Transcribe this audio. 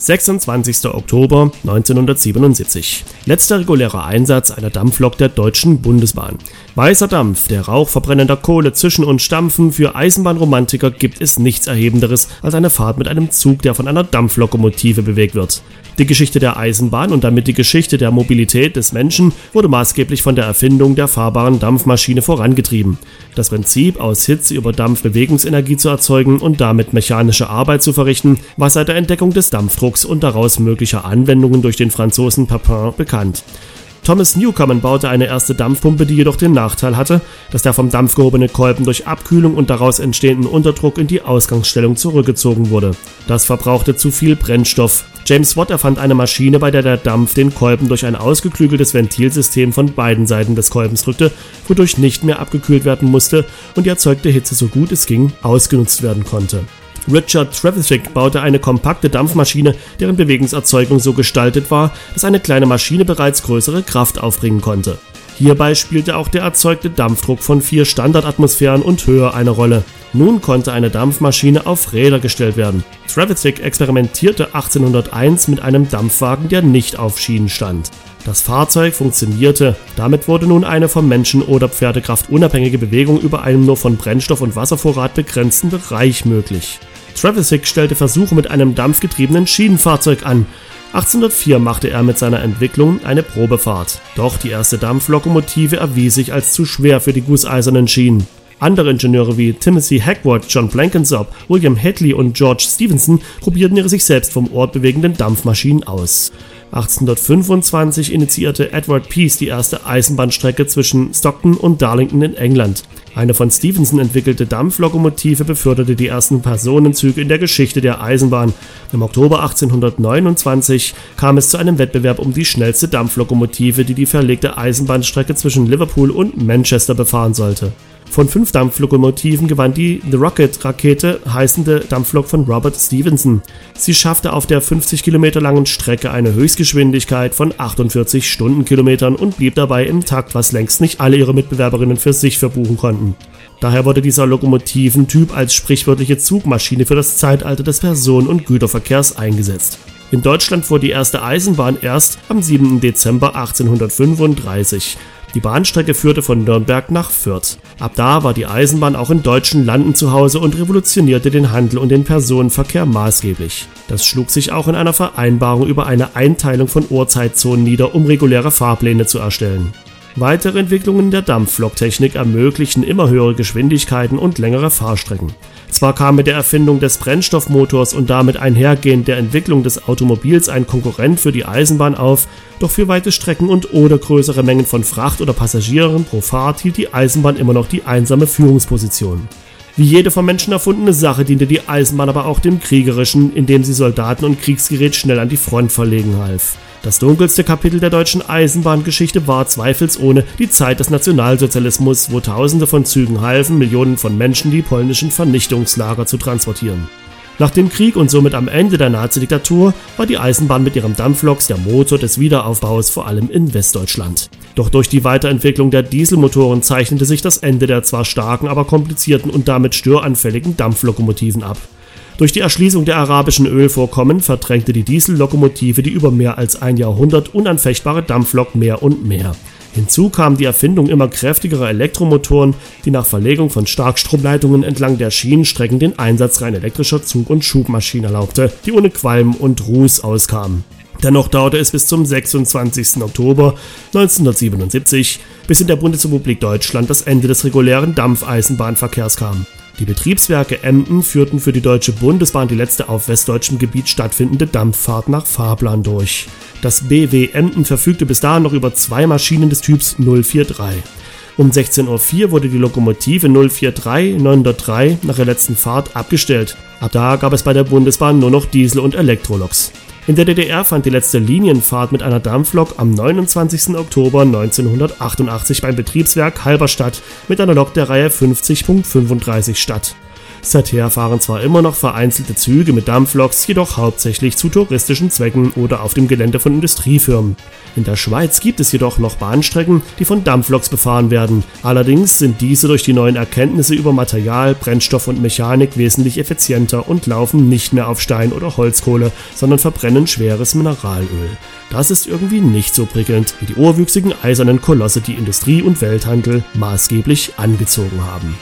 26. Oktober 1977. Letzter regulärer Einsatz einer Dampflok der Deutschen Bundesbahn. Weißer Dampf, der Rauch verbrennender Kohle zwischen und Stampfen, für Eisenbahnromantiker gibt es nichts Erhebenderes als eine Fahrt mit einem Zug, der von einer Dampflokomotive bewegt wird. Die Geschichte der Eisenbahn und damit die Geschichte der Mobilität des Menschen wurde maßgeblich von der Erfindung der fahrbaren Dampfmaschine vorangetrieben. Das Prinzip, aus Hitze über Dampf Bewegungsenergie zu erzeugen und damit mechanische Arbeit zu verrichten, war seit der Entdeckung des Dampfdrucks und daraus möglicher Anwendungen durch den Franzosen Papin bekannt. Thomas Newcomen baute eine erste Dampfpumpe, die jedoch den Nachteil hatte, dass der vom Dampf gehobene Kolben durch Abkühlung und daraus entstehenden Unterdruck in die Ausgangsstellung zurückgezogen wurde. Das verbrauchte zu viel Brennstoff. James Watt erfand eine Maschine, bei der der Dampf den Kolben durch ein ausgeklügeltes Ventilsystem von beiden Seiten des Kolbens drückte, wodurch nicht mehr abgekühlt werden musste und die erzeugte Hitze so gut es ging ausgenutzt werden konnte. Richard Trevithick baute eine kompakte Dampfmaschine, deren Bewegungserzeugung so gestaltet war, dass eine kleine Maschine bereits größere Kraft aufbringen konnte. Hierbei spielte auch der erzeugte Dampfdruck von vier Standardatmosphären und höher eine Rolle. Nun konnte eine Dampfmaschine auf Räder gestellt werden. Trevithick experimentierte 1801 mit einem Dampfwagen, der nicht auf Schienen stand. Das Fahrzeug funktionierte. Damit wurde nun eine vom Menschen oder Pferdekraft unabhängige Bewegung über einem nur von Brennstoff und Wasservorrat begrenzten Bereich möglich. Trevithick stellte Versuche mit einem dampfgetriebenen Schienenfahrzeug an. 1804 machte er mit seiner Entwicklung eine Probefahrt. Doch die erste Dampflokomotive erwies sich als zu schwer für die gusseisernen Schienen. Andere Ingenieure wie Timothy Hackworth, John Blankensop, William Hadley und George Stephenson probierten ihre sich selbst vom Ort bewegenden Dampfmaschinen aus. 1825 initiierte Edward Pease die erste Eisenbahnstrecke zwischen Stockton und Darlington in England. Eine von Stephenson entwickelte Dampflokomotive beförderte die ersten Personenzüge in der Geschichte der Eisenbahn. Im Oktober 1829 kam es zu einem Wettbewerb um die schnellste Dampflokomotive, die die verlegte Eisenbahnstrecke zwischen Liverpool und Manchester befahren sollte. Von fünf Dampflokomotiven gewann die The Rocket-Rakete heißende Dampflok von Robert Stephenson. Sie schaffte auf der 50 Kilometer langen Strecke eine Höchstgeschwindigkeit von 48 Stundenkilometern und blieb dabei im Takt, was längst nicht alle ihre Mitbewerberinnen für sich verbuchen konnten. Daher wurde dieser Lokomotiventyp als sprichwörtliche Zugmaschine für das Zeitalter des Personen- und Güterverkehrs eingesetzt. In Deutschland fuhr die erste Eisenbahn erst am 7. Dezember 1835. Die Bahnstrecke führte von Nürnberg nach Fürth. Ab da war die Eisenbahn auch in deutschen Landen zu Hause und revolutionierte den Handel und den Personenverkehr maßgeblich. Das schlug sich auch in einer Vereinbarung über eine Einteilung von Uhrzeitzonen nieder, um reguläre Fahrpläne zu erstellen. Weitere Entwicklungen der Dampfloktechnik ermöglichen immer höhere Geschwindigkeiten und längere Fahrstrecken. Zwar kam mit der Erfindung des Brennstoffmotors und damit einhergehend der Entwicklung des Automobils ein Konkurrent für die Eisenbahn auf, doch für weite Strecken und oder größere Mengen von Fracht oder Passagieren pro Fahrt hielt die Eisenbahn immer noch die einsame Führungsposition. Wie jede vom Menschen erfundene Sache diente die Eisenbahn aber auch dem Kriegerischen, indem sie Soldaten und Kriegsgerät schnell an die Front verlegen half. Das dunkelste Kapitel der deutschen Eisenbahngeschichte war zweifelsohne die Zeit des Nationalsozialismus, wo Tausende von Zügen halfen, Millionen von Menschen die polnischen Vernichtungslager zu transportieren. Nach dem Krieg und somit am Ende der Nazi-Diktatur war die Eisenbahn mit ihrem Dampfloks der Motor des Wiederaufbaus vor allem in Westdeutschland. Doch durch die Weiterentwicklung der Dieselmotoren zeichnete sich das Ende der zwar starken, aber komplizierten und damit störanfälligen Dampflokomotiven ab. Durch die Erschließung der arabischen Ölvorkommen verdrängte die Diesellokomotive die über mehr als ein Jahrhundert unanfechtbare Dampflok mehr und mehr. Hinzu kam die Erfindung immer kräftigerer Elektromotoren, die nach Verlegung von Starkstromleitungen entlang der Schienenstrecken den Einsatz rein elektrischer Zug- und Schubmaschinen erlaubte, die ohne Qualm und Ruß auskamen. Dennoch dauerte es bis zum 26. Oktober 1977, bis in der Bundesrepublik Deutschland das Ende des regulären Dampfeisenbahnverkehrs kam. Die Betriebswerke Emden führten für die Deutsche Bundesbahn die letzte auf westdeutschem Gebiet stattfindende Dampffahrt nach Fahrplan durch. Das BW Emden verfügte bis dahin noch über zwei Maschinen des Typs 043. Um 16.04 Uhr wurde die Lokomotive 043 903 nach der letzten Fahrt abgestellt. Ab da gab es bei der Bundesbahn nur noch Diesel- und Elektroloks. In der DDR fand die letzte Linienfahrt mit einer Dampflok am 29. Oktober 1988 beim Betriebswerk Halberstadt mit einer Lok der Reihe 50.35 statt. Seither fahren zwar immer noch vereinzelte Züge mit Dampfloks, jedoch hauptsächlich zu touristischen Zwecken oder auf dem Gelände von Industriefirmen. In der Schweiz gibt es jedoch noch Bahnstrecken, die von Dampfloks befahren werden. Allerdings sind diese durch die neuen Erkenntnisse über Material, Brennstoff und Mechanik wesentlich effizienter und laufen nicht mehr auf Stein oder Holzkohle, sondern verbrennen schweres Mineralöl. Das ist irgendwie nicht so prickelnd wie die urwüchsigen eisernen Kolosse, die Industrie und Welthandel maßgeblich angezogen haben.